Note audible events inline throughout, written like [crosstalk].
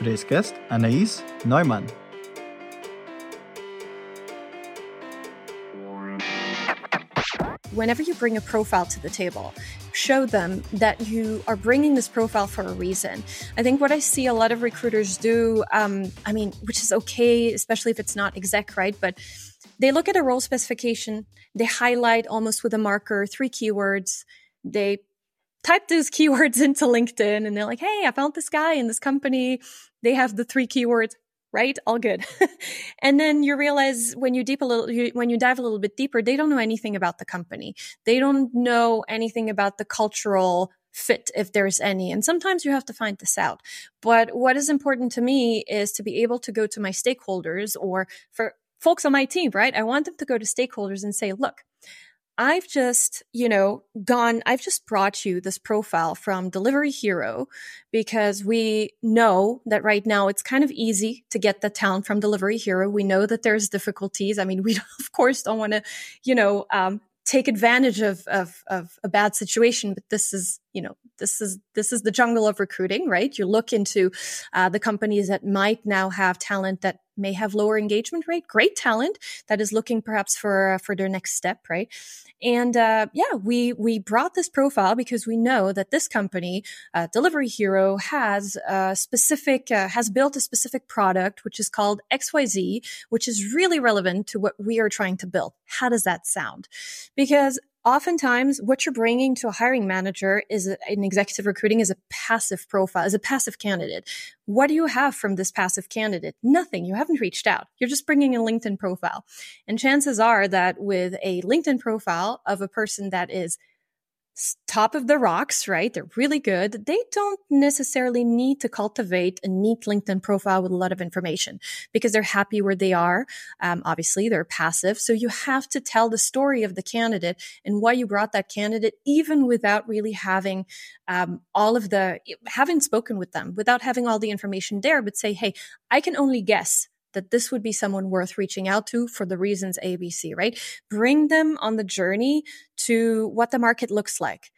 Today's guest, Anais Neumann. Whenever you bring a profile to the table, show them that you are bringing this profile for a reason. I think what I see a lot of recruiters do, um, I mean, which is okay, especially if it's not exec, right? But they look at a role specification, they highlight almost with a marker three keywords, they type those keywords [laughs] into LinkedIn and they're like, hey, I found this guy in this company. They have the three keywords right? All good. [laughs] and then you realize when you deep a little, you, when you dive a little bit deeper, they don't know anything about the company. They don't know anything about the cultural fit if there's any. And sometimes you have to find this out. But what is important to me is to be able to go to my stakeholders or for folks on my team, right? I want them to go to stakeholders and say, look, I've just, you know, gone, I've just brought you this profile from Delivery Hero because we know that right now it's kind of easy to get the talent from Delivery Hero. We know that there's difficulties. I mean, [laughs] we of course don't want to, you know, um, take advantage of, of, of a bad situation, but this is, you know, this is this is the jungle of recruiting, right? You look into uh, the companies that might now have talent that may have lower engagement rate, great talent that is looking perhaps for uh, for their next step, right? And uh, yeah, we we brought this profile because we know that this company, uh, Delivery Hero, has a specific uh, has built a specific product which is called XYZ, which is really relevant to what we are trying to build. How does that sound? Because oftentimes what you're bringing to a hiring manager is a, in executive recruiting is a passive profile, is a passive candidate. What do you have from this passive candidate? Nothing. You haven't reached out. You're just bringing a LinkedIn profile. And chances are that with a LinkedIn profile of a person that is top of the rocks, right? They're really good. They don't necessarily need to cultivate a neat LinkedIn profile with a lot of information because they're happy where they are. Um, obviously, they're passive. So you have to tell the story of the candidate and why you brought that candidate, even without really having um, all of the, having spoken with them, without having all the information there, but say, hey, I can only guess that this would be someone worth reaching out to for the reasons ABC, right? Bring them on the journey to what the market looks like.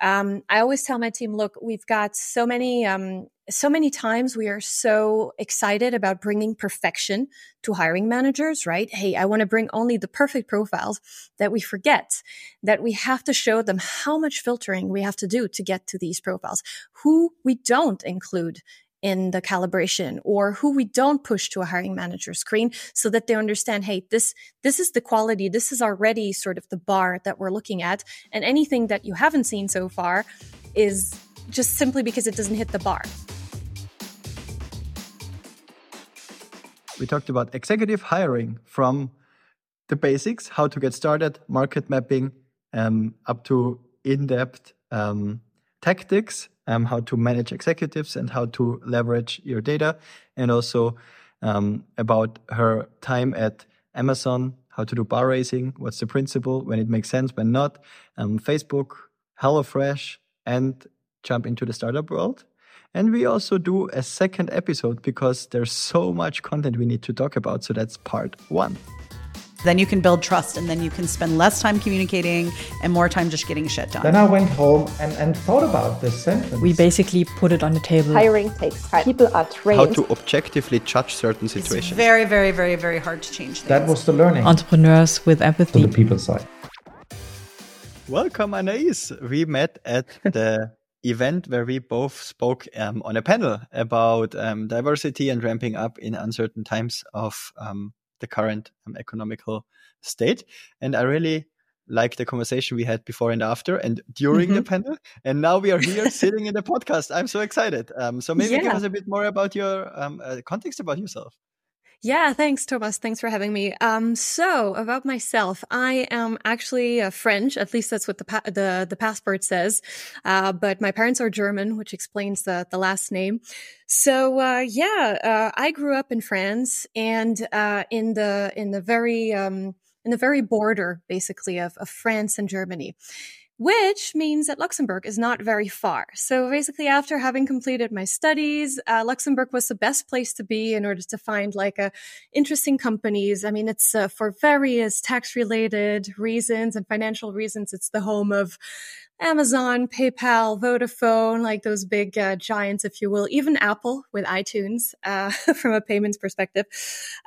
Um, I always tell my team, look, we've got so many, um, so many times we are so excited about bringing perfection to hiring managers, right? Hey, I want to bring only the perfect profiles that we forget that we have to show them how much filtering we have to do to get to these profiles, who we don't include in the calibration or who we don't push to a hiring manager screen so that they understand hey this this is the quality this is already sort of the bar that we're looking at. And anything that you haven't seen so far is just simply because it doesn't hit the bar. We talked about executive hiring from the basics how to get started market mapping um, up to in-depth um, tactics um, how to manage executives and how to leverage your data, and also um, about her time at Amazon, how to do bar raising, what's the principle, when it makes sense, when not, um, Facebook, HelloFresh, and jump into the startup world. And we also do a second episode because there's so much content we need to talk about. So that's part one. Then you can build trust and then you can spend less time communicating and more time just getting shit done. Then I went home and, and thought about this sentence. We basically put it on the table. Hiring takes time. People are trained. How to objectively judge certain situations. It's very, very, very, very hard to change things. That was the learning. Entrepreneurs with empathy. To the people side. Welcome, Anais. We met at [laughs] the event where we both spoke um, on a panel about um, diversity and ramping up in uncertain times of um, the current um, economical state. And I really like the conversation we had before and after and during mm-hmm. the panel. And now we are here [laughs] sitting in the podcast. I'm so excited. Um, so maybe yeah. give us a bit more about your um, uh, context about yourself. Yeah, thanks, Thomas. Thanks for having me. Um, so about myself, I am actually a French. At least that's what the pa- the the passport says. Uh, but my parents are German, which explains the the last name. So uh, yeah, uh, I grew up in France and uh, in the in the very um, in the very border, basically, of, of France and Germany which means that Luxembourg is not very far. So basically, after having completed my studies, uh, Luxembourg was the best place to be in order to find like interesting companies. I mean, it's uh, for various tax related reasons and financial reasons. It's the home of Amazon, PayPal, Vodafone, like those big uh, giants, if you will, even Apple with iTunes uh, [laughs] from a payments perspective.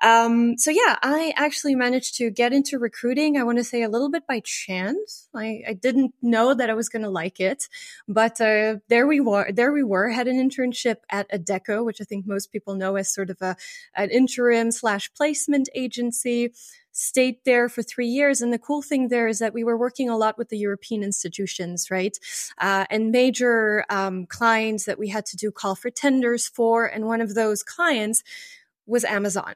Um, so yeah, I actually managed to get into recruiting. I want to say a little bit by chance. I, I didn't know that I was going to like it, but uh, there we were. There we were. Had an internship at Adecco, which I think most people know as sort of a an interim slash placement agency stayed there for three years. And the cool thing there is that we were working a lot with the European institutions, right? Uh, and major um, clients that we had to do call for tenders for. And one of those clients was Amazon.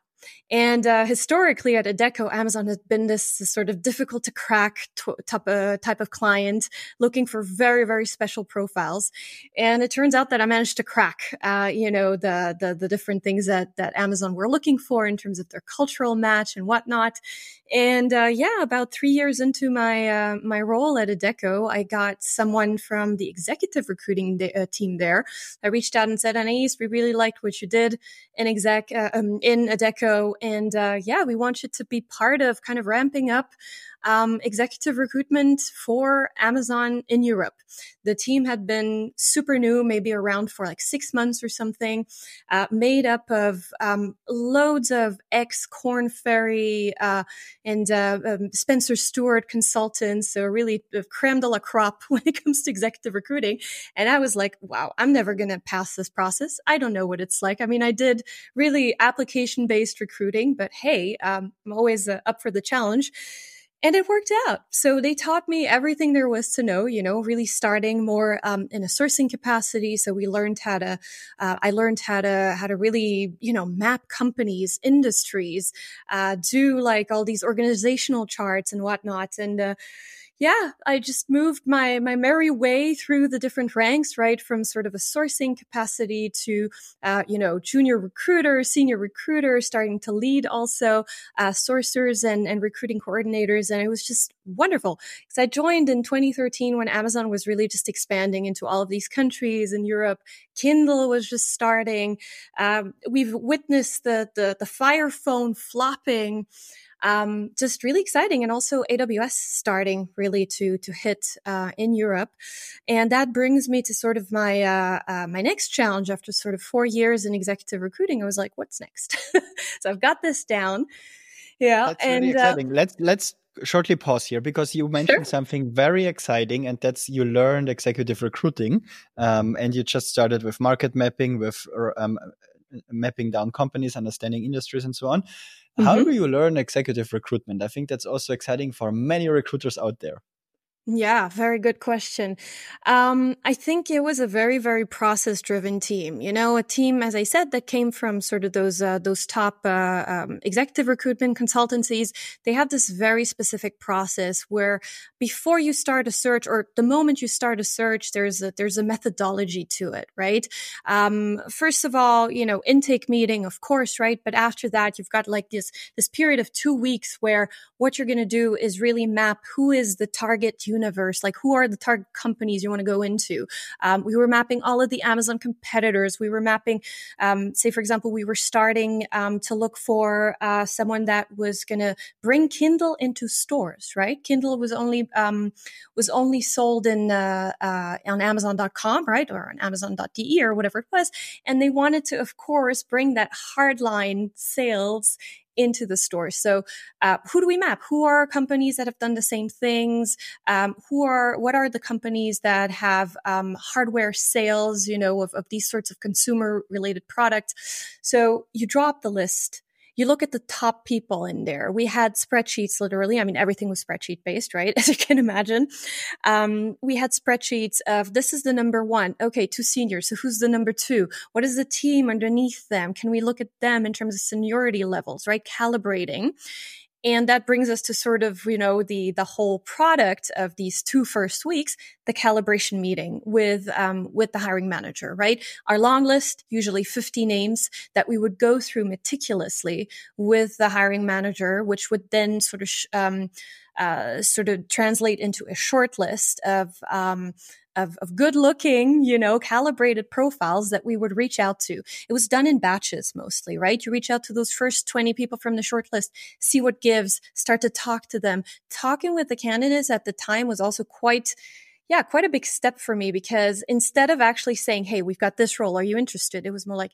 And uh, historically at Adecco, Amazon has been this, sort of difficult to crack t- type, of, type of client looking for very, very special profiles. And it turns out that I managed to crack, uh, you know, the, the, the different things that, that Amazon were looking for in terms of their cultural match and whatnot. And uh, yeah, about three years into my uh, my role at Adecco, I got someone from the executive recruiting de- uh, team there. I reached out and said, Anais, we really liked what you did in exec um, in And uh, yeah, we want you to be part of kind of ramping up um, executive recruitment for Amazon in Europe. The team had been super new, maybe around for like six months or something, uh, made up of um, loads of ex Korn Ferry uh, and uh, um, Spencer Stuart consultants. So really creme de la crop [laughs] when it comes to executive recruiting. And I was like, wow, I'm never going to pass this process. I don't know what it's like. I mean, I did really application based recruiting, but hey, um, I'm always uh, up for the challenge and it worked out. So they taught me everything there was to know, you know, really starting more um, in a sourcing capacity. So we learned how to, uh, I learned how to, how to really, you know, map companies, industries, uh, do like all these organizational charts and whatnot. And, uh, yeah, I just moved my my merry way through the different ranks, right, from sort of a sourcing capacity to uh, you know junior recruiter, senior recruiter, starting to lead also uh, sourcers and and recruiting coordinators, and it was just wonderful because I joined in 2013 when Amazon was really just expanding into all of these countries in Europe. Kindle was just starting. Um, we've witnessed the the the Fire phone flopping um, just really exciting. And also AWS starting really to to hit uh, in Europe, and that brings me to sort of my uh, uh, my next challenge after sort of four years in executive recruiting. I was like, what's next? [laughs] so I've got this down. Yeah, That's and really uh, exciting. let's let's shortly pause here because you mentioned Sure. something very exciting, and that's you learned executive recruiting, um, and you just started with market mapping, with um, mapping down companies, understanding industries, and so on. How Mhm. do you learn executive recruitment? I think that's also exciting for many recruiters out there. Yeah, very good question. Um, I think it was a very, very process-driven team. You know, a team, as I said, that came from sort of those uh, those top uh, um, executive recruitment consultancies. They have this very specific process where before you start a search, or the moment you start a search, there's a there's a methodology to it, right? Um, first of all, you know, intake meeting, of course, right? But after that, you've got like this this period of two weeks where what you're going to do is really map who is the target universe, like who are the target companies you want to go into. Um, we were mapping all of the Amazon competitors. We were mapping, um, say, for example, we were starting um, to look for uh, someone that was going to bring Kindle into stores, right? Kindle was only um, was only sold in uh, uh, on Amazon.com, right, or on Amazon.de or whatever it was, and they wanted to, of course, bring that hardline sales into the store. So, uh, who do we map? Who are companies that have done the same things? Um, who are what are the companies that have um, hardware sales? You know, of, of these sorts of consumer related products. So you draw up the list. You look at the top people in there. We had spreadsheets, literally. I mean, everything was spreadsheet based, right? [laughs] As you can imagine. Um, we had spreadsheets of this is the number one. Okay, two seniors. So who's the number two? What is the team underneath them? Can we look at them in terms of seniority levels, right? Calibrating. And that brings us to sort of, you know, the the whole product of these two first weeks, the calibration meeting with um, with the hiring manager, right? Our long list, usually 50 names that we would go through meticulously with the hiring manager, which would then sort of um, uh, sort of translate into a short list of um, of, of good looking, you know, calibrated profiles that we would reach out to. It was done in batches mostly, right? You reach out to those first 20 people from the short list, see what gives, start to talk to them. Talking with the candidates at the time was also quite yeah, quite a big step for me because instead of actually saying, Hey, we've got this role. Are you interested? It was more like,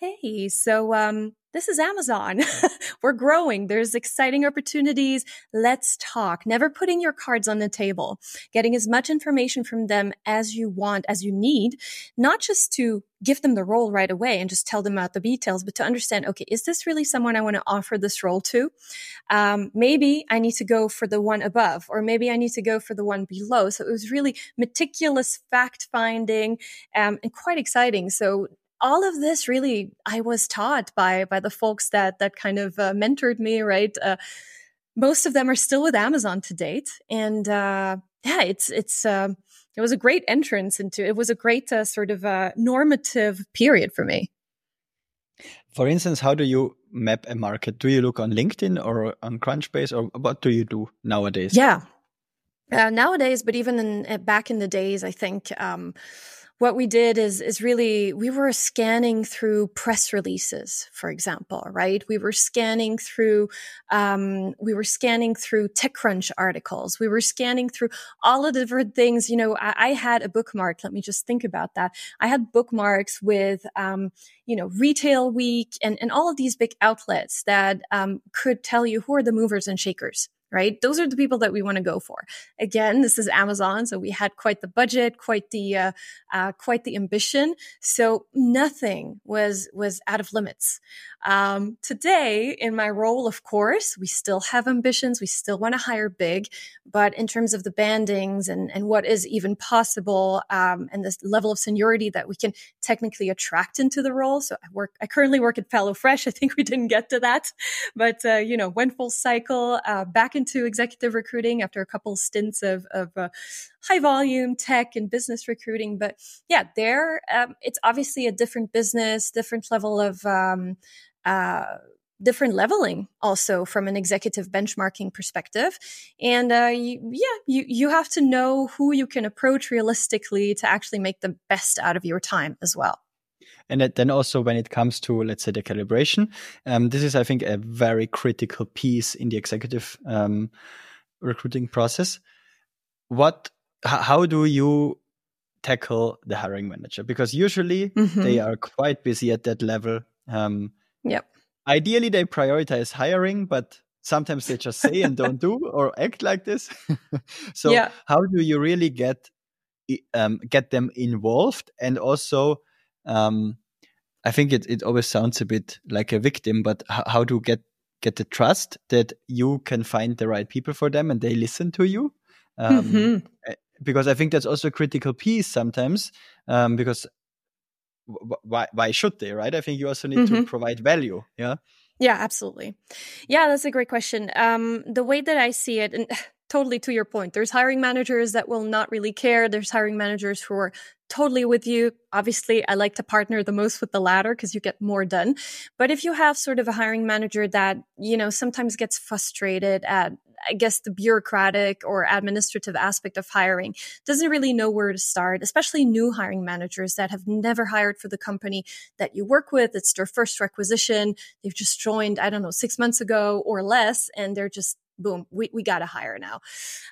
Hey, so, um, this is Amazon. [laughs] We're growing. There's exciting opportunities. Let's talk. Never putting your cards on the table, getting as much information from them as you want, as you need, not just to give them the role right away and just tell them about the details, but to understand, okay, is this really someone I want to offer this role to? Um, maybe I need to go for the one above, or maybe I need to go for the one below. So it was really meticulous fact finding um, and quite exciting. So all of this really I was taught by by the folks that that kind of uh, mentored me. Right, uh, most of them are still with Amazon to date, and uh, yeah, it's it's um, it was a great entrance into it was a great uh, sort of uh, normative period for me. For instance, how do you map a market? Do you look on LinkedIn or on Crunchbase, or what do you do nowadays? Yeah, uh, nowadays, but even in, back in the days, I think. Um, what we did is is really we were scanning through press releases for example right? We were scanning through um, we were scanning through techcrunch articles. We were scanning through all of the different things you know I, I had a bookmark. Let me just think about that. I had bookmarks with um, you know retail week and, and all of these big outlets that um, could tell you who are the movers and shakers right? Those are the people that we want to go for. Again, this is Amazon, so we had quite the budget, quite the uh, uh, quite the ambition. So nothing was was out of limits. Um, today, in my role, of course, we still have ambitions. We still want to hire big, but in terms of the bandings and and what is even possible, um, and this level of seniority that we can technically attract into the role. So I work. I currently work at HelloFresh. I think we didn't get to that, but uh, you know, went full cycle uh, back into executive recruiting after a couple stints of, of uh, high volume tech and business recruiting. But yeah, there, um, it's obviously a different business, different level of, um, uh, different leveling also from an executive benchmarking perspective and uh, you, yeah you, you have to know who you can approach realistically to actually make the best out of your time as well and then also when it comes to, let's say, the calibration, um, this is, I think, a very critical piece in the executive um, recruiting process. What, how do you tackle the hiring manager? Because usually mm-hmm. they are quite busy at that level. Um, yep. Ideally, they prioritize hiring, but sometimes they just say and don't do [laughs] or act like this. [laughs] so, yeah. how do you really get um, get them involved and also um, I think it, it always sounds a bit like a victim, but how, to get get the trust that you can find the right people for them and they listen to you. Um, mm-hmm. Eh, because I think that's also a critical piece sometimes. Um, because why why should they, right? I think you also need mm-hmm. to provide value. Yeah. Yeah, absolutely. Yeah, that's a great question. Um, the way that I see it, and [laughs] totally to your point, there's hiring managers that will not really care. There's hiring managers who are totally with you. Obviously, I like to partner the most with the latter because you get more done. But if you have sort of a hiring manager that, you know, sometimes gets frustrated at, I guess, the bureaucratic or administrative aspect of hiring, doesn't really know where to start, especially new hiring managers that have never hired for the company that you work with. It's their first requisition. They've just joined, I don't know, six months ago or less, and they're just boom, we, we got to hire now.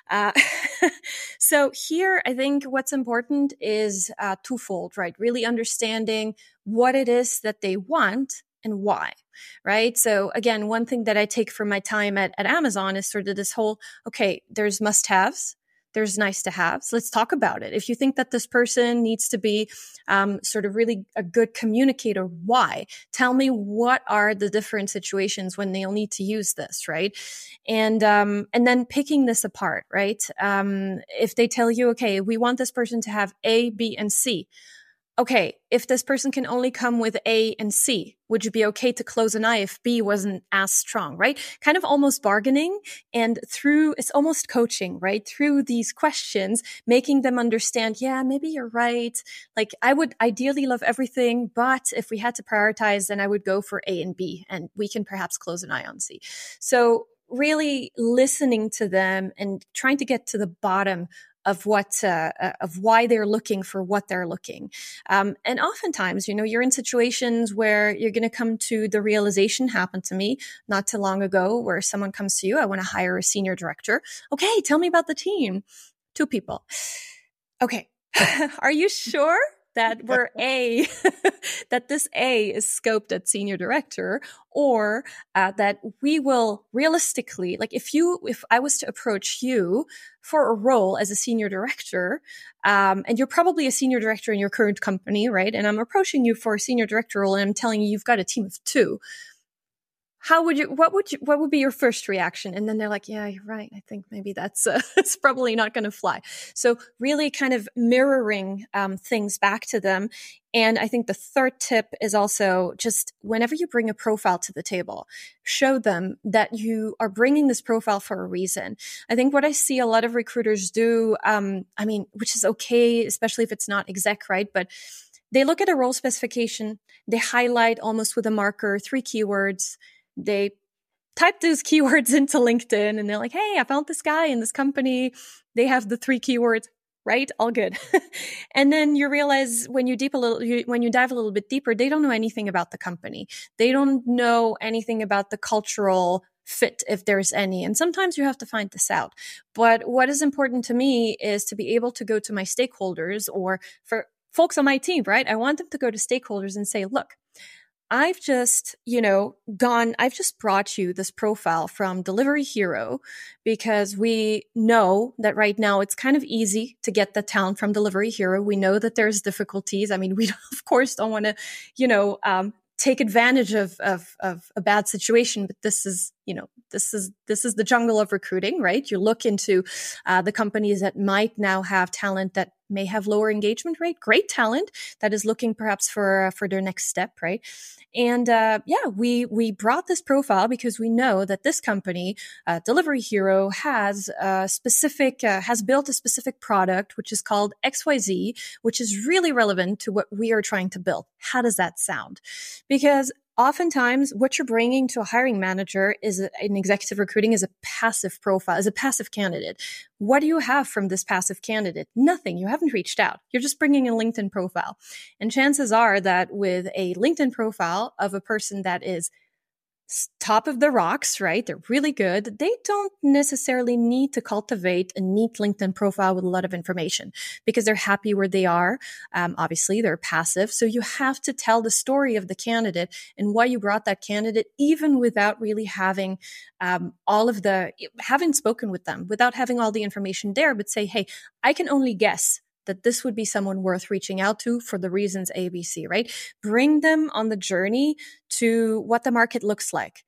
Uh, [laughs] so here, I think what's important is uh, twofold, right? Really understanding what it is that they want and why right so again one thing that i take from my time at, at amazon is sort of this whole okay there's must haves there's nice to haves. Let's talk about it. If you think that this person needs to be um, sort of really a good communicator, why? Tell me what are the different situations when they'll need to use this, right? And um, and then picking this apart, right? Um, if they tell you, okay, we want this person to have A, B, and C okay, if this person can only come with A and C, would you be okay to close an eye if B wasn't as strong, right? Kind of almost bargaining and through, it's almost coaching, right? Through these questions, making them understand, yeah, maybe you're right. Like I would ideally love everything, but if we had to prioritize, then I would go for A and B and we can perhaps close an eye on C. So really listening to them and trying to get to the bottom of what uh, uh, of why they're looking for what they're looking um, and oftentimes you know you're in situations where you're going to come to the realization happened to me not too long ago where someone comes to you i want to hire a senior director okay tell me about the team two people Okay. [laughs] Are you sure? That [laughs] we're A, [laughs] that this A is scoped at senior director, or uh, that we will realistically, like if you, if I was to approach you for a role as a senior director, um, and you're probably a senior director in your current company, right? And I'm approaching you for a senior director role and I'm telling you you've got a team of two how would you what would you what would be your first reaction? And then they're like yeah you're right. I think maybe that's uh, [laughs] it's probably not going to fly. So really kind of mirroring um, things back to them. And i think the third tip is also just whenever you bring a profile to the table show them that you are bringing this profile for a reason. I think what i see a lot of recruiters do um, i mean which is okay especially if it's not exec right? But they look at a role specification they highlight almost with a marker three keywords they type those [laughs] keywords into LinkedIn and they're like, hey, I found this guy in this company. They have the three keywords, right? All good. [laughs] and then you realize when you deep a little, you, when you dive a little bit deeper, they don't know anything about the company. They don't know anything about the cultural fit if there's any. And sometimes you have to find this out. But what is important to me is to be able to go to my stakeholders or for folks on my team, right? I want them to go to stakeholders and say, look, I've just, you know, gone, I've just brought you this profile from Delivery Hero because we know that right now it's kind of easy to get the talent from Delivery Hero. We know that there's difficulties. I mean, we [laughs] of course don't want to, you know, um, take advantage of, of, of a bad situation, but this is, you know, this is this is the jungle of recruiting, right? You look into uh, the companies that might now have talent that may have lower engagement rate, great talent that is looking perhaps for uh, for their next step, right? And uh, yeah, we we brought this profile because we know that this company, uh, Delivery Hero, has a specific uh, has built a specific product which is called XYZ, which is really relevant to what we are trying to build. How does that sound? Because oftentimes what you're bringing to a hiring manager is an executive recruiting is a passive profile, is a passive candidate. What do you have from this passive candidate? Nothing. You haven't reached out. You're just bringing a LinkedIn profile. And chances are that with a LinkedIn profile of a person that is top of the rocks, right? They're really good. They don't necessarily need to cultivate a neat LinkedIn profile with a lot of information because they're happy where they are. Um, obviously, they're passive. So you have to tell the story of the candidate and why you brought that candidate, even without really having um, all of the, having spoken with them, without having all the information there, but say, hey, I can only guess that this would be someone worth reaching out to for the reasons ABC, right? Bring them on the journey to what the market looks like.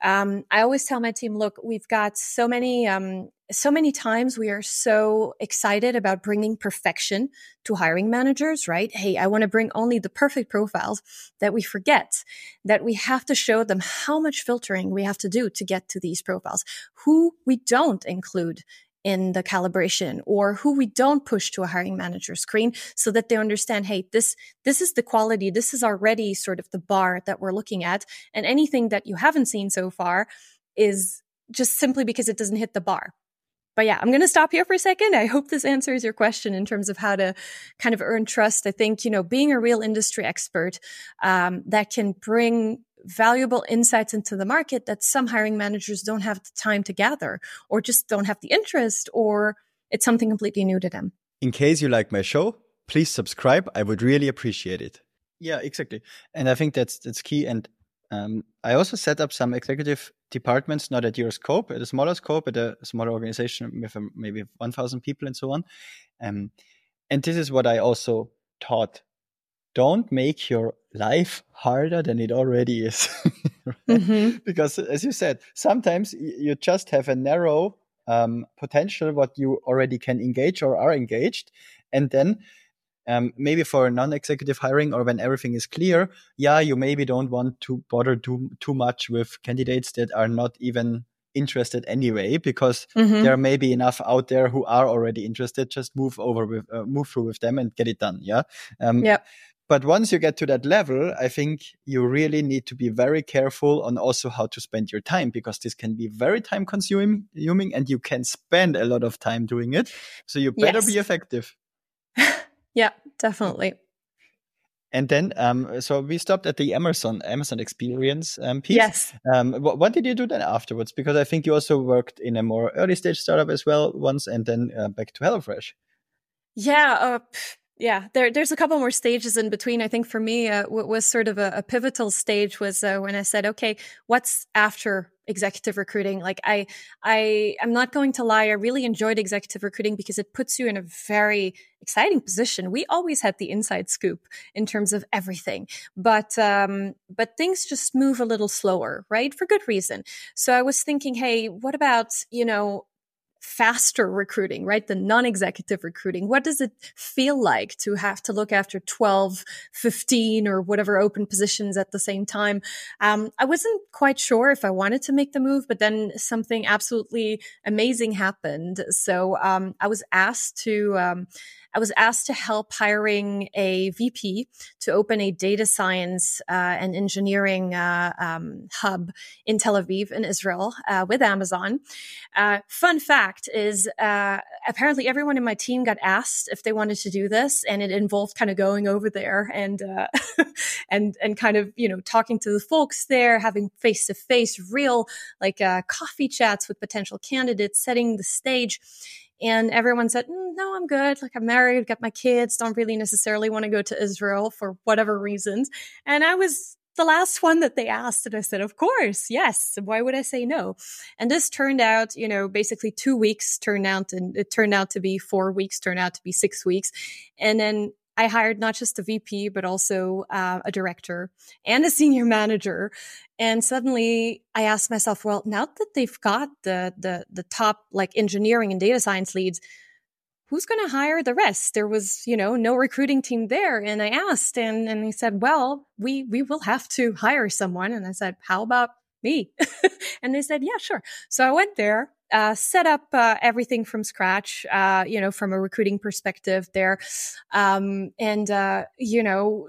Um, I always tell my team, look, we've got so many, um, so many times we are so excited about bringing perfection to hiring managers, right? Hey, I want to bring only the perfect profiles that we forget that we have to show them how much filtering we have to do to get to these profiles, who we don't include in the calibration or who we don't push to a hiring manager screen so that they understand hey this this is the quality this is already sort of the bar that we're looking at and anything that you haven't seen so far is just simply because it doesn't hit the bar but yeah, I'm going to stop here for a second. I hope this answers your question in terms of how to kind of earn trust. I think, you know, being a real industry expert um, that can bring valuable insights into the market that some hiring managers don't have the time to gather or just don't have the interest or it's something completely new to them. In case you like my show, please subscribe. I would really appreciate it. Yeah, exactly. And I think that's that's key. And um, I also set up some executive departments, not at your scope, at a smaller scope, at a smaller organization with um, maybe 1,000 people and so on. Um, and this is what I also taught don't make your life harder than it already is. [laughs] right? mm-hmm. Because, as you said, sometimes you just have a narrow um, potential what you already can engage or are engaged. And then um, maybe for non-executive hiring or when everything is clear, yeah, you maybe don't want to bother too, too much with candidates that are not even interested anyway because mm-hmm. there may be enough out there who are already interested just move over with uh, move through with them and get it done yeah um, yeah but once you get to that level, I think you really need to be very careful on also how to spend your time because this can be very time consuming and you can spend a lot of time doing it. So you better yes. be effective. [laughs] yeah, definitely. And then, um, so we stopped at the Amazon Amazon experience um, piece. Yes. Um, what, what, did you do then afterwards? Because I think you also worked in a more early stage startup as well once, and then uh, back to HelloFresh. Yeah, uh, yeah, there, there's a couple more stages in between. I think for me, uh, what was sort of a, a pivotal stage was uh, when I said, okay, what's after executive recruiting? Like I, I, I'm not going to lie. I really enjoyed executive recruiting because it puts you in a very exciting position. We always had the inside scoop in terms of everything, but, um, but things just move a little slower, right? For good reason. So I was thinking, hey, what about, you know, faster recruiting, right? The non executive recruiting. What does it feel like to have to look after 12, 15, or whatever open positions at the same time? Um, I wasn't quite sure if I wanted to make the move, but then something absolutely amazing happened. So um, I was asked to. Um, I was asked to help hiring a VP to open a data science uh, and engineering uh, um, hub in Tel Aviv in Israel uh, with Amazon. Uh, fun fact is uh, apparently everyone in my team got asked if they wanted to do this, and it involved kind of going over there and uh, [laughs] and and kind of you know talking to the folks there, having face to face, real like coffee chats with potential candidates, setting the stage. And everyone said, mm, no, I'm good. Like I'm married, got my kids, don't really necessarily want to go to Israel for whatever reasons. And I was the last one that they asked. And I said, of course, yes. Why would I say no? And this turned out, you know, basically two weeks turned out and it turned out to be four weeks, turned out to be six weeks. And then I hired not just a VP, but also uh, a director and a senior manager. And suddenly I asked myself, well, now that they've got the, the, the top like engineering and data science leads, who's going to hire the rest? There was, you know, no recruiting team there. And I asked and, and he said, well, we, we will have to hire someone. And I said, how about me? [laughs] and they said, yeah, sure. So I went there uh, set up uh, everything from scratch, uh, you know, from a recruiting perspective there. Um, and, uh, you know,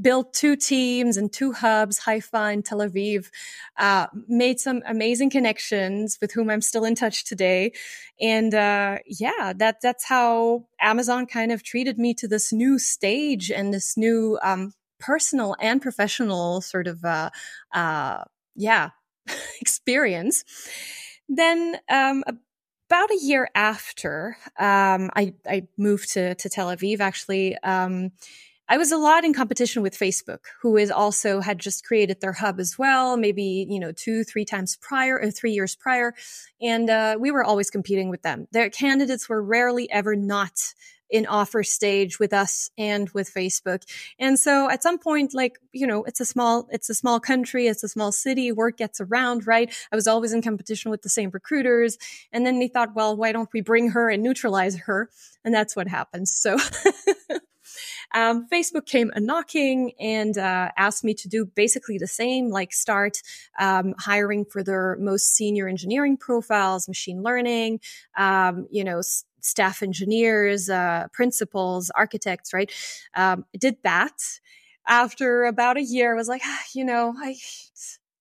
built two teams and two hubs, Haifa and Tel Aviv, uh, made some amazing connections with whom I'm still in touch today. And, uh, yeah, that, that's how Amazon kind of treated me to this new stage and this new, um, personal and professional sort of, uh, uh, yeah, [laughs] experience. Then, um, about a year after um, I, I, moved to, to Tel Aviv, actually, um, I was a lot in competition with Facebook, who is also had just created their hub as well, maybe, you know, two, three times prior or three years prior. And uh, we were always competing with them. Their candidates were rarely ever not in offer stage with us and with Facebook. And so at some point, like, you know, it's a small, it's a small country, it's a small city, work gets around, right? I was always in competition with the same recruiters. And then they thought, well, why don't we bring her and neutralize her? And that's what happens. So [laughs] um, Facebook came a knocking and uh, asked me to do basically the same, like start um, hiring for their most senior engineering profiles, machine learning, um, you know, s- staff engineers, uh, principals, architects, right? Um, did that. After about a year, I was like, ah, you know, I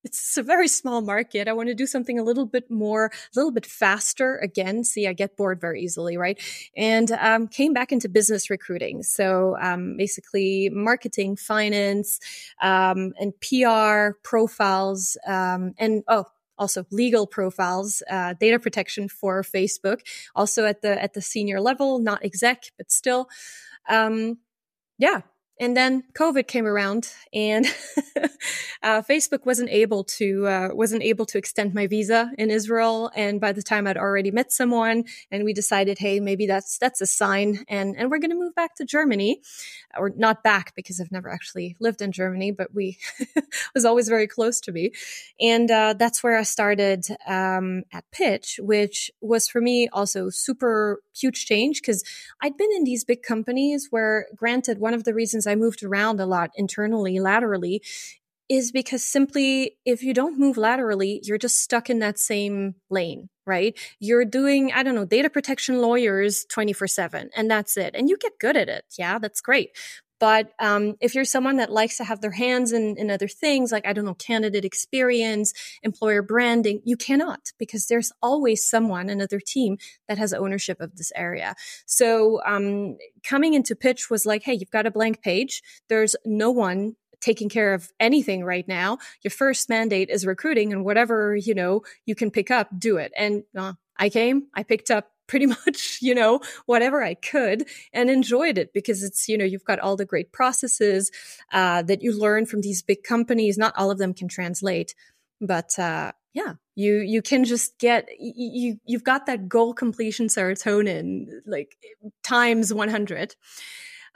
it's a very small market. I want to do something a little bit more, a little bit faster. Again, see, I get bored very easily, right? And um, came back into business recruiting. So um, basically, marketing, finance, um, and PR profiles, um, and oh, also legal profiles, uh, data protection for Facebook, also at the at the senior level, not exec, but still. Um, yeah, and then COVID came around, and [laughs] uh, Facebook wasn't able to uh, wasn't able to extend my visa in Israel. And by the time I'd already met someone, and we decided, hey, maybe that's that's a sign, and and we're going to move back to Germany, or not back because I've never actually lived in Germany, but we [laughs] was always very close to me, and uh, that's where I started um, at Pitch, which was for me also super huge change because I'd been in these big companies where, granted, one of the reasons I moved around a lot internally, laterally, is because simply if you don't move laterally, you're just stuck in that same lane, right? You're doing, I don't know, data protection lawyers 24 7, and that's it. And you get good at it. Yeah, that's great. But um, if you're someone that likes to have their hands in, in other things, like, I don't know, candidate experience, employer branding, you cannot because there's always someone, another team that has ownership of this area. So um, coming into pitch was like, hey, you've got a blank page. There's no one taking care of anything right now. Your first mandate is recruiting and whatever, you know, you can pick up, do it. And uh, I came, I picked up pretty [laughs] much, you know, whatever I could and enjoyed it because it's, you know, you've got all the great processes uh, that you learn from these big companies. Not all of them can translate, but uh, yeah, you you can just get you you've got that goal completion serotonin like times 100.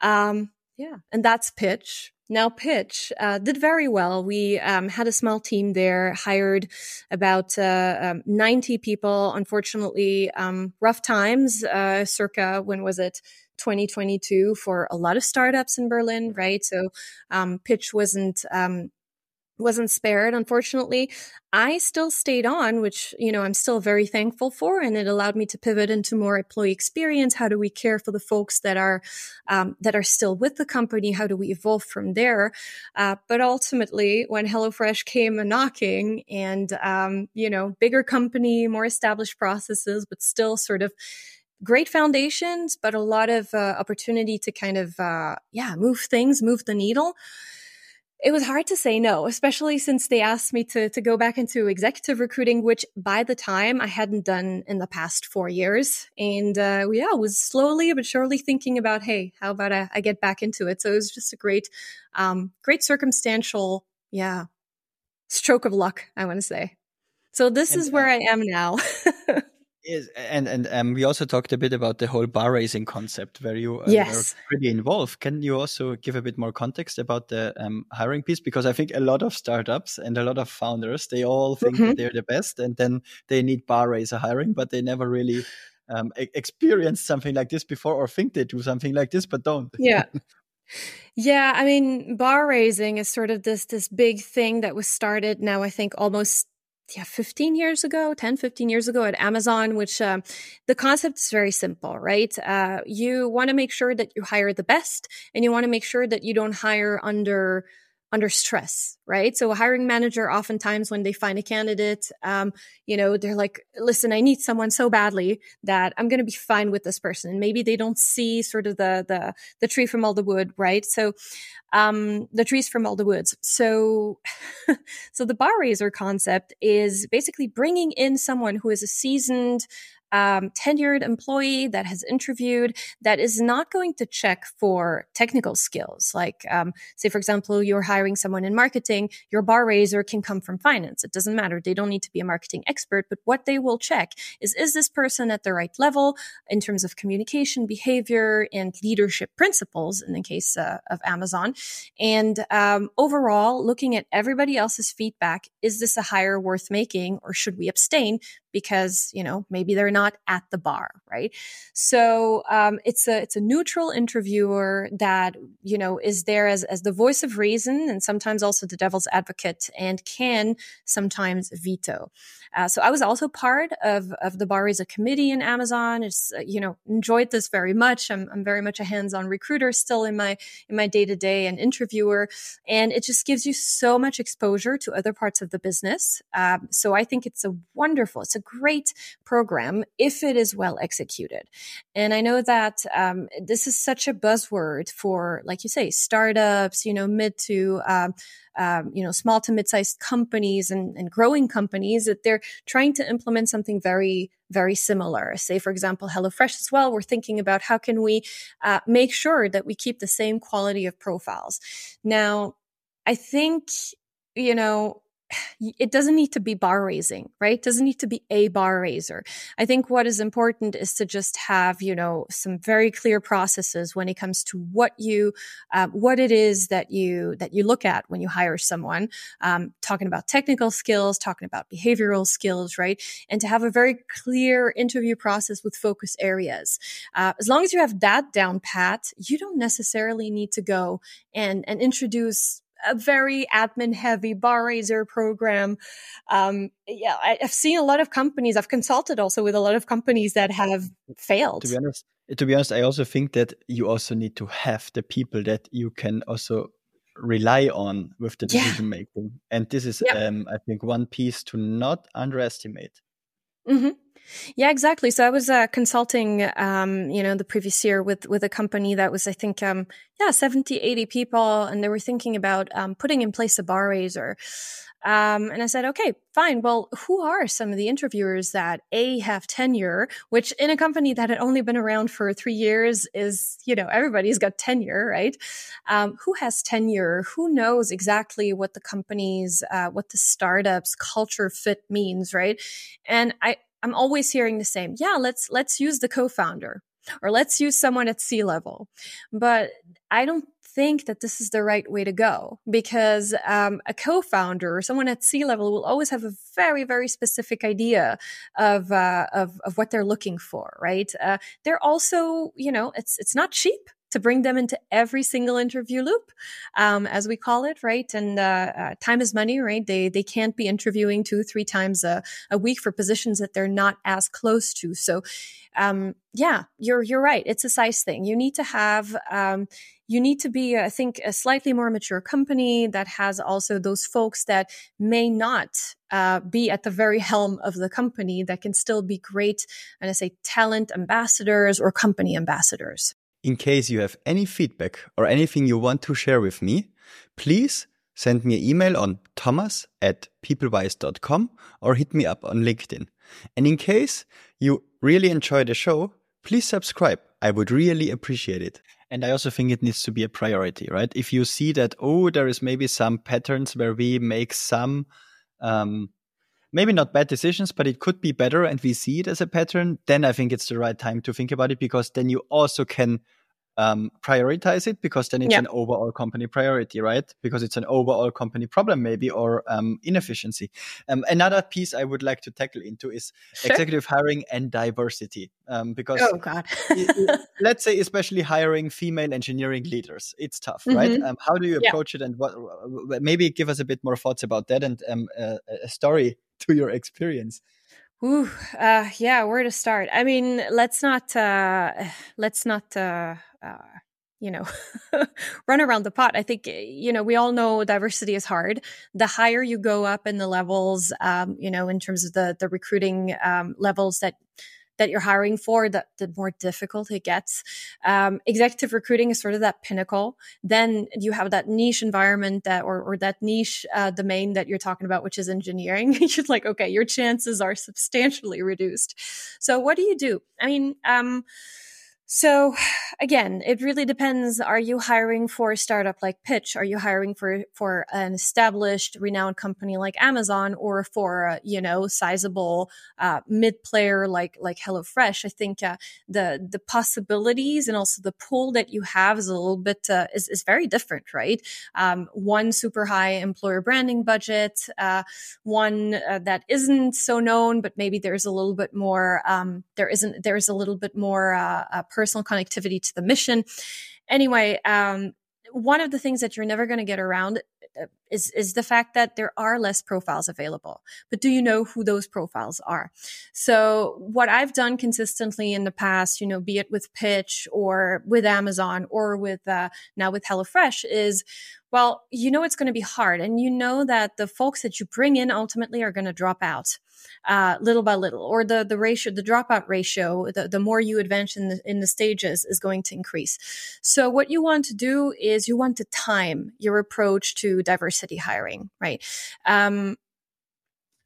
Um, yeah, and that's pitch. Now, Pitch uh, did very well. We um, had a small team there, hired about uh, um, 90 people. Unfortunately, um, rough times, uh, circa when was it? 2022 for a lot of startups in Berlin, right? So, um, Pitch wasn't um, wasn't spared unfortunately. I still stayed on which you know i'm still very thankful for and it allowed me to pivot into more employee experience. How do we care for the folks that are um, that are still with the company? How do we evolve from there? Uh, but ultimately when hellofresh came a knocking and um, you know bigger company more established processes but still sort of great foundations but a lot of uh, opportunity to kind of uh, yeah move things move the needle it was hard to say no, especially since they asked me to, to go back into executive recruiting, which by the time I hadn't done in the past four years. And uh, yeah, I was slowly but surely thinking about, hey, how about I, I get back into it? So it was just a great, um, great circumstantial, yeah, stroke of luck, I want to say. So this and, is where uh, I am now. [laughs] Yes, and and um, we also talked a bit about the whole bar raising concept, where you uh, yes. pretty involved. Can you also give a bit more context about the um, hiring piece? Because I think a lot of startups and a lot of founders they all think mm -hmm. that they're the best, and then they need bar raiser hiring, but they never really um, experienced something like this before, or think they do something like this, but don't. Yeah. [laughs] Yeah, I mean, bar raising is sort of this this big thing that was started now. I think almost yeah 15 years ago 10 15 years ago at amazon which uh, the concept is very simple right? Uh, you want to make sure that you hire the best and you want to make sure that you don't hire under under stress, right? So a hiring manager, oftentimes when they find a candidate, um, you know, they're like, listen, I need someone so badly that I'm going to be fine with this person. And maybe they don't see sort of the, the, the tree from all the wood, right? So, um, the trees from all the woods. So, [laughs] so the bar raiser concept is basically bringing in someone who is a seasoned, um, tenured employee that has interviewed that is not going to check for technical skills. Like, um, say, for example, you're hiring someone in marketing, your bar raiser can come from finance. It doesn't matter. They don't need to be a marketing expert, but what they will check is, is this person at the right level in terms of communication, behavior, and leadership principles in the case uh, of Amazon? And um, overall, looking at everybody else's feedback, is this a hire worth making or should we abstain? Because you know maybe they're not at the bar right? So um, it's a it's a neutral interviewer that you know is there as, as the voice of reason and sometimes also the devil's advocate and can sometimes veto. Uh, so i was also part of of the bar raiser committee in amazon. It's uh, you know enjoyed this very much. I'm, I'm very much a hands-on recruiter still in my in my day-to-day and interviewer. And it just gives you so much exposure to other parts of the business. Um, so i think it's a wonderful it's a great program if it is well executed. And I know that um, this is such a buzzword for, like you say, startups, you know, mid to, um, um, you know, small to mid-sized companies and, and growing companies that they're trying to implement something very, very similar. Say, for example, HelloFresh as well. We're thinking about how can we uh, make sure that we keep the same quality of profiles. Now, I think, you know, it doesn't need to be bar raising, right? It doesn't need to be a bar raiser. I think what is important is to just have, you know, some very clear processes when it comes to what you, uh, what it is that you, that you look at when you hire someone, um, talking about technical skills, talking about behavioral skills, right? And to have a very clear interview process with focus areas. Uh, as long as you have that down pat, you don't necessarily need to go and, and introduce a very admin heavy bar raiser program. Um, yeah, I, have seen a lot of companies. I've consulted also with a lot of companies that have failed. To be honest, to be honest, I also think that you also need to have the people that you can also rely on with the decision yeah. making. And this is, yep. um, I think, one piece to not underestimate. Mm-hmm. Yeah, exactly. So I was uh, consulting, um, you know, the previous year with with a company that was, I think, um, yeah, 70, 80 people, and they were thinking about um, putting in place a bar raiser. Um, and I said, okay, fine. Well, who are some of the interviewers that A have tenure, which in a company that had only been around for three years is, you know, everybody's got tenure, right? Um, who has tenure? Who knows exactly what the company's, uh, what the startup's culture fit means, right? And I, I'm always hearing the same. Yeah, let's let's use the co-founder or let's use someone at C level. But I don't think that this is the right way to go because um, a co-founder or someone at C level will always have a very very specific idea of uh, of, of what they're looking for right uh, they're also you know it's it's not cheap to bring them into every single interview loop, um, as we call it, right? And uh, uh, time is money, right? They they can't be interviewing two, three times a, a week for positions that they're not as close to. So, um, yeah, you're you're right. It's a size thing. You need to have. Um, you need to be, I think, a slightly more mature company that has also those folks that may not uh, be at the very helm of the company that can still be great, and I say talent ambassadors or company ambassadors. In case you have any feedback or anything you want to share with me, please send me an email on thomas at pplwise.com or hit me up on LinkedIn. And in case you really enjoy the show, please subscribe. I would really appreciate it. And I also think it needs to be a priority, right? If you see that, oh, there is maybe some patterns where we make some um, maybe not bad decisions, but it could be better and we see it as a pattern, then I think it's the right time to think about it because then you also can um, prioritize it because then it's yeah. an overall company priority, right? Because it's an overall company problem, maybe, or um, inefficiency. Um, another piece I would like to tackle into is sure. executive hiring and diversity. Um, because, oh God, [laughs] let's say, especially hiring female engineering leaders, it's tough, mm-hmm. right? Um, how do you approach yeah. it, and what? Maybe give us a bit more thoughts about that and um, uh, a story to your experience. Ooh, uh, yeah, where to start? I mean, let's not uh, [sighs] let's not uh, uh, you know [laughs] run around the pot. I think you know we all know diversity is hard. The higher you go up in the levels, um, you know, in terms of the the recruiting um, levels that that you're hiring for, the, the more difficult it gets. Um, executive recruiting is sort of that pinnacle. Then you have that niche environment that, or, or that niche uh, domain that you're talking about, which is engineering. [laughs] you're like, okay, your chances are substantially reduced. So what do you do? I mean, um, so again, it really depends. Are you hiring for a startup like Pitch? Are you hiring for, for an established, renowned company like Amazon or for a, you know, sizable, uh, mid player like, like HelloFresh? I think, uh, the, the possibilities and also the pool that you have is a little bit, uh, is, is very different, right? Um, one super high employer branding budget, uh, one uh, that isn't so known, but maybe there's a little bit more, um, there isn't, there's a little bit more, uh, personal connectivity to the mission. Anyway, um, one of the things that you're never going to get around uh, is is the fact that there are less profiles available. But do you know who those profiles are? So what I've done consistently in the past, you know, be it with Pitch or with Amazon or with uh, now with HelloFresh, is well, you know it's going to be hard, and you know that the folks that you bring in ultimately are going to drop out uh, little by little, or the the ratio, the dropout ratio, the, the more you advance in the in the stages is going to increase. So what you want to do is you want to time your approach to diversity hiring, right? Um,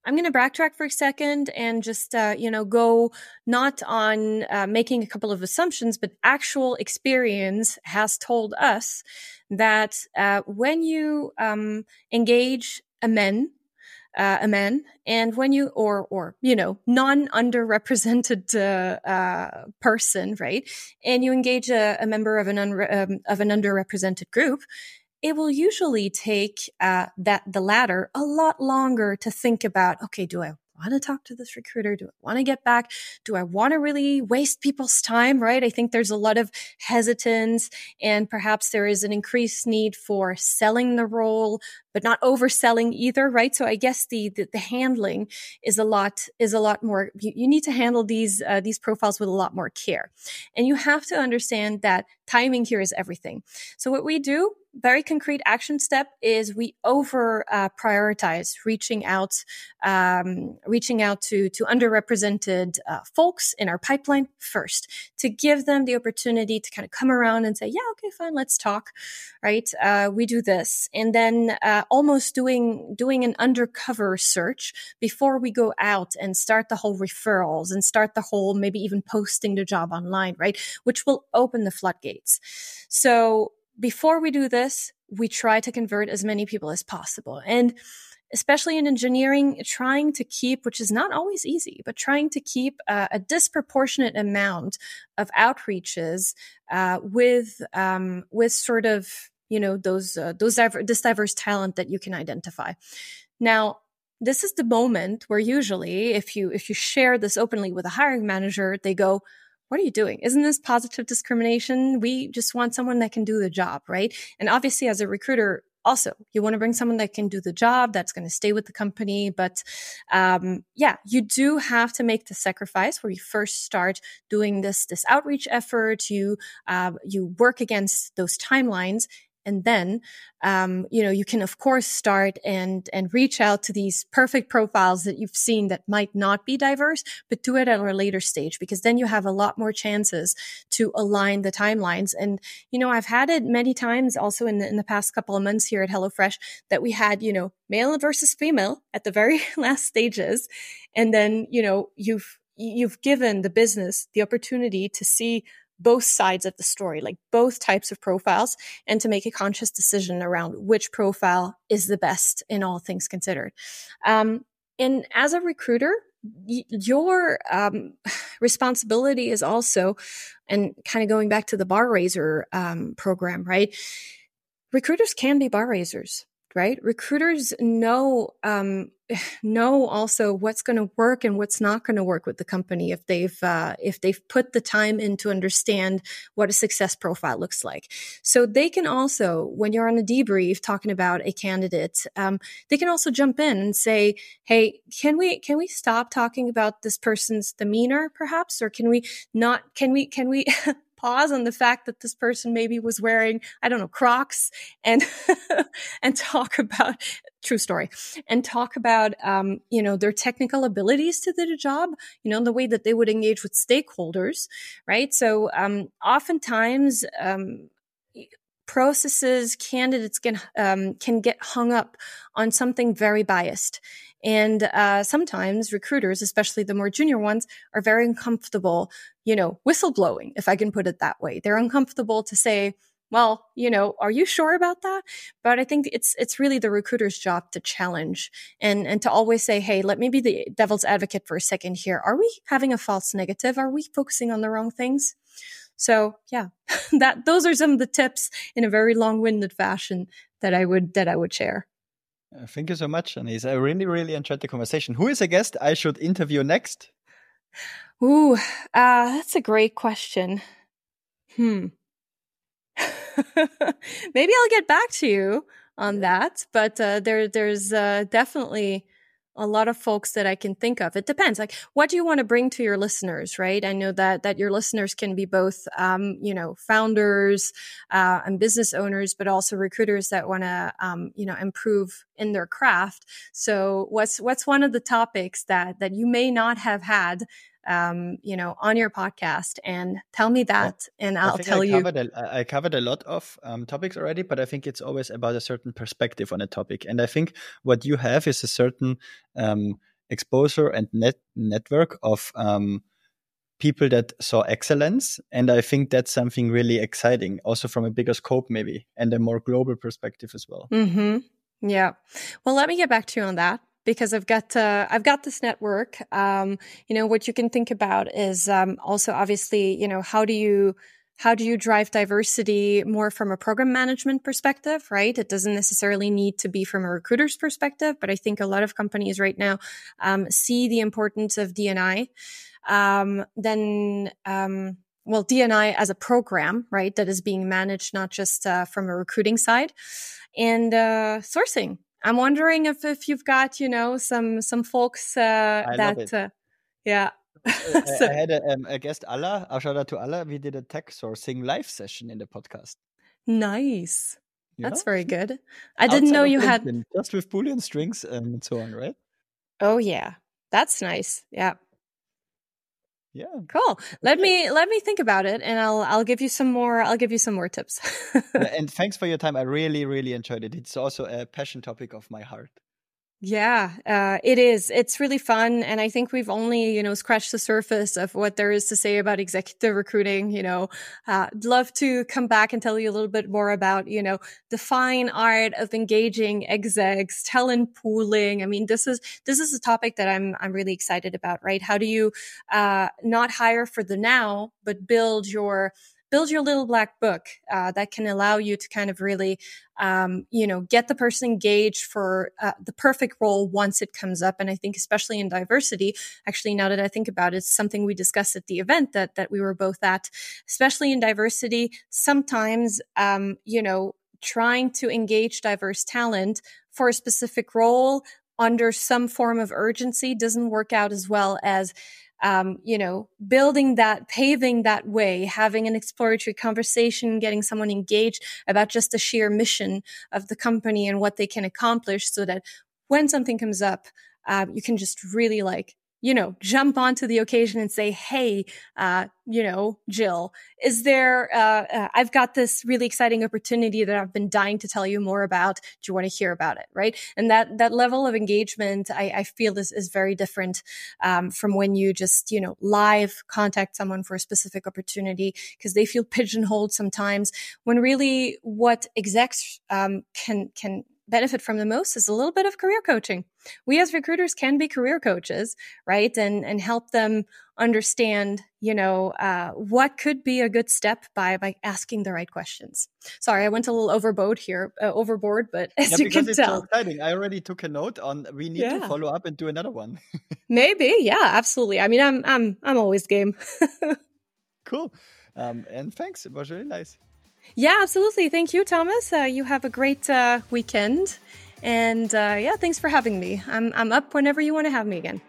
I'm going to backtrack for a second and just, uh, you know, go not on uh, making a couple of assumptions, but actual experience has told us that uh, when you um, engage a men uh, a man, and when you or or you know non underrepresented uh, [laughs] uh, person, right, and you engage a, a member of an un- um, of an underrepresented group, it will usually take uh, that the latter a lot longer to think about. Okay, do I want to talk to this recruiter? Do I want to get back? Do I want to really waste people's time? Right. I think there's a lot of hesitance and perhaps there is an increased need for selling the role, but not overselling either. Right. So I guess the, the, the handling is a lot, is a lot more, you, you need to handle these, uh, these profiles with a lot more care. And you have to understand that timing here is everything. So what we do very concrete action step is we over uh, prioritize reaching out um, reaching out to to underrepresented uh, folks in our pipeline first to give them the opportunity to kind of come around and say yeah okay fine let's talk right uh, we do this and then uh, almost doing doing an undercover search before we go out and start the whole referrals and start the whole maybe even posting the job online, right? Which will open the floodgates. So before we do this, we try to convert as many people as possible. And especially in engineering, trying to keep, which is not always easy, but trying to keep uh, a disproportionate amount of outreaches uh, with um, with sort of you know those uh, those diver- this diverse talent that you can identify. Now, this is the moment where usually, if you if you share this openly with a hiring manager, they go. What are you doing? Isn't this positive discrimination? We just want someone that can do the job, right? And obviously, as a recruiter, also you want to bring someone that can do the job that's going to stay with the company but um, yeah you do have to make the sacrifice where you first start doing this this outreach effort you uh, you work against those timelines and then um, you know you can of course start and and reach out to these perfect profiles that you've seen that might not be diverse but do it at a later stage because then you have a lot more chances to align the timelines. And you know i've had it many times also in the, in the past couple of months here at hellofresh that we had you know male versus female at the very [laughs] last stages. And then you know you've you've given the business the opportunity to see both sides of the story, like both types of profiles, and to make a conscious decision around which profile is the best in all things considered. Um, and as a recruiter, y- your um, [sighs] responsibility is also, and kind of going back to the bar raiser um, program, right? Recruiters can be bar raisers right? Recruiters know um, [sighs] know also what's going to work and what's not going to work with the company if they've uh, if they've put the time in to understand what a success profile looks like. So they can also, when you're on a debrief talking about a candidate, um, they can also jump in and say, "Hey, can we can we stop talking about this person's demeanor, perhaps, or can we not? Can we can we [laughs] pause on the fact that this person maybe was wearing, I don't know, Crocs and, [laughs] and talk about, true story, and talk about, um, you know, their technical abilities to the job, you know, the way that they would engage with stakeholders, right? So, um, oftentimes, um, processes candidates can um, can get hung up on something very biased and uh, sometimes recruiters, especially the more junior ones, are very uncomfortable, you know, whistleblowing, if I can put it that way. They're uncomfortable to say, well, you know, are you sure about that? But I think it's it's really the recruiter's job to challenge and and to always say, hey, let me be the devil's advocate for a second here. Are we having a false negative? Are we focusing on the wrong things? So yeah, [laughs] that those are some of the tips in a very long-winded fashion that I would that I would share. Uh, thank you so much, Anaïs. I really, really enjoyed the conversation. Who is a guest I should interview next? Ooh, uh, that's a great question. Hmm. [laughs] Maybe I'll get back to you on that, but uh, there, there's uh, definitely a lot of folks that I can think of. It depends. Like, what do you want to bring to your listeners, right? I know that that your listeners can be both, um, you know, founders uh, and business owners, but also recruiters that want to, um, you know, improve in their craft. So, what's what's one of the topics that that you may not have had um, you know, on your podcast and tell me that, well, and I'll tell I you. A, I covered a lot of um, topics already, but I think it's always about a certain perspective on a topic. And I think what you have is a certain um, exposure and net network of um, people that saw excellence. And I think that's something really exciting, also from a bigger scope, maybe, and a more global perspective as well. Mm-hmm. Yeah. Well, let me get back to you on that because I've got uh, I've got this network. Um, you know, what you can think about is um, also obviously, you know, how do you how do you drive diversity more from a program management perspective, right? It doesn't necessarily need to be from a recruiter's perspective, but I think a lot of companies right now um, see the importance of DNI. Um, then, um, well, DNI as a program, right, that is being managed not just uh, from a recruiting side and uh, sourcing, I'm wondering if if you've got you know some some folks uh, that uh, yeah. [laughs] so, I had a, um, a guest Allah. A shout out to Allah. We did a tech sourcing live session in the podcast. Nice. Yeah. That's very good. I didn't know you had just with boolean strings and so on, right? Oh yeah, that's nice. Yeah. Yeah. Cool. Let me let me think about it and I'll I'll give you some more I'll give you some more tips. [laughs] and thanks for your time. I really really enjoyed it. It's also a passion topic of my heart. Yeah, uh, it is. It's really fun. And I think we've only, you know, scratched the surface of what there is to say about executive recruiting. You know, uh, love to come back and tell you a little bit more about, you know, the fine art of engaging execs, talent pooling. I mean, this is, this is a topic that I'm, I'm really excited about, right? How do you, uh, not hire for the now, but build your, build your little black book uh, that can allow you to kind of really, um, you know, get the person engaged for uh, the perfect role once it comes up. And I think, especially in diversity, actually, now that I think about it, it's something we discussed at the event that that we were both at. Especially in diversity, sometimes, um, you know, trying to engage diverse talent for a specific role under some form of urgency doesn't work out as well as um, you know, building that, paving that way, having an exploratory conversation, getting someone engaged about just the sheer mission of the company and what they can accomplish so that when something comes up, uh, you can just really like you know, jump onto the occasion and say, Hey, uh, you know, Jill, is there, uh, uh, I've got this really exciting opportunity that I've been dying to tell you more about. Do you want to hear about it? Right. And that, that level of engagement, I, I feel is, is very different, um, from when you just, you know, live contact someone for a specific opportunity because they feel [laughs] pigeonholed sometimes when really what execs, um, can, can, benefit from the most is a little bit of career coaching. We as recruiters can be career coaches, right? And and help them understand, you know, uh, what could be a good step by by asking the right questions. Sorry, I went a little overboard here, uh, overboard, but [laughs] as yeah, you can it's tell, so exciting. I already took a note on. We need yeah. to follow up and do another one. [laughs] Maybe, yeah, absolutely. I mean, I'm I'm I'm always game. [laughs] cool, um, and thanks. It was really nice. Yeah, absolutely. Thank you, Thomas. Uh, you have a great uh, weekend. And uh, yeah, thanks for having me. I'm, I'm up whenever you want to have me again.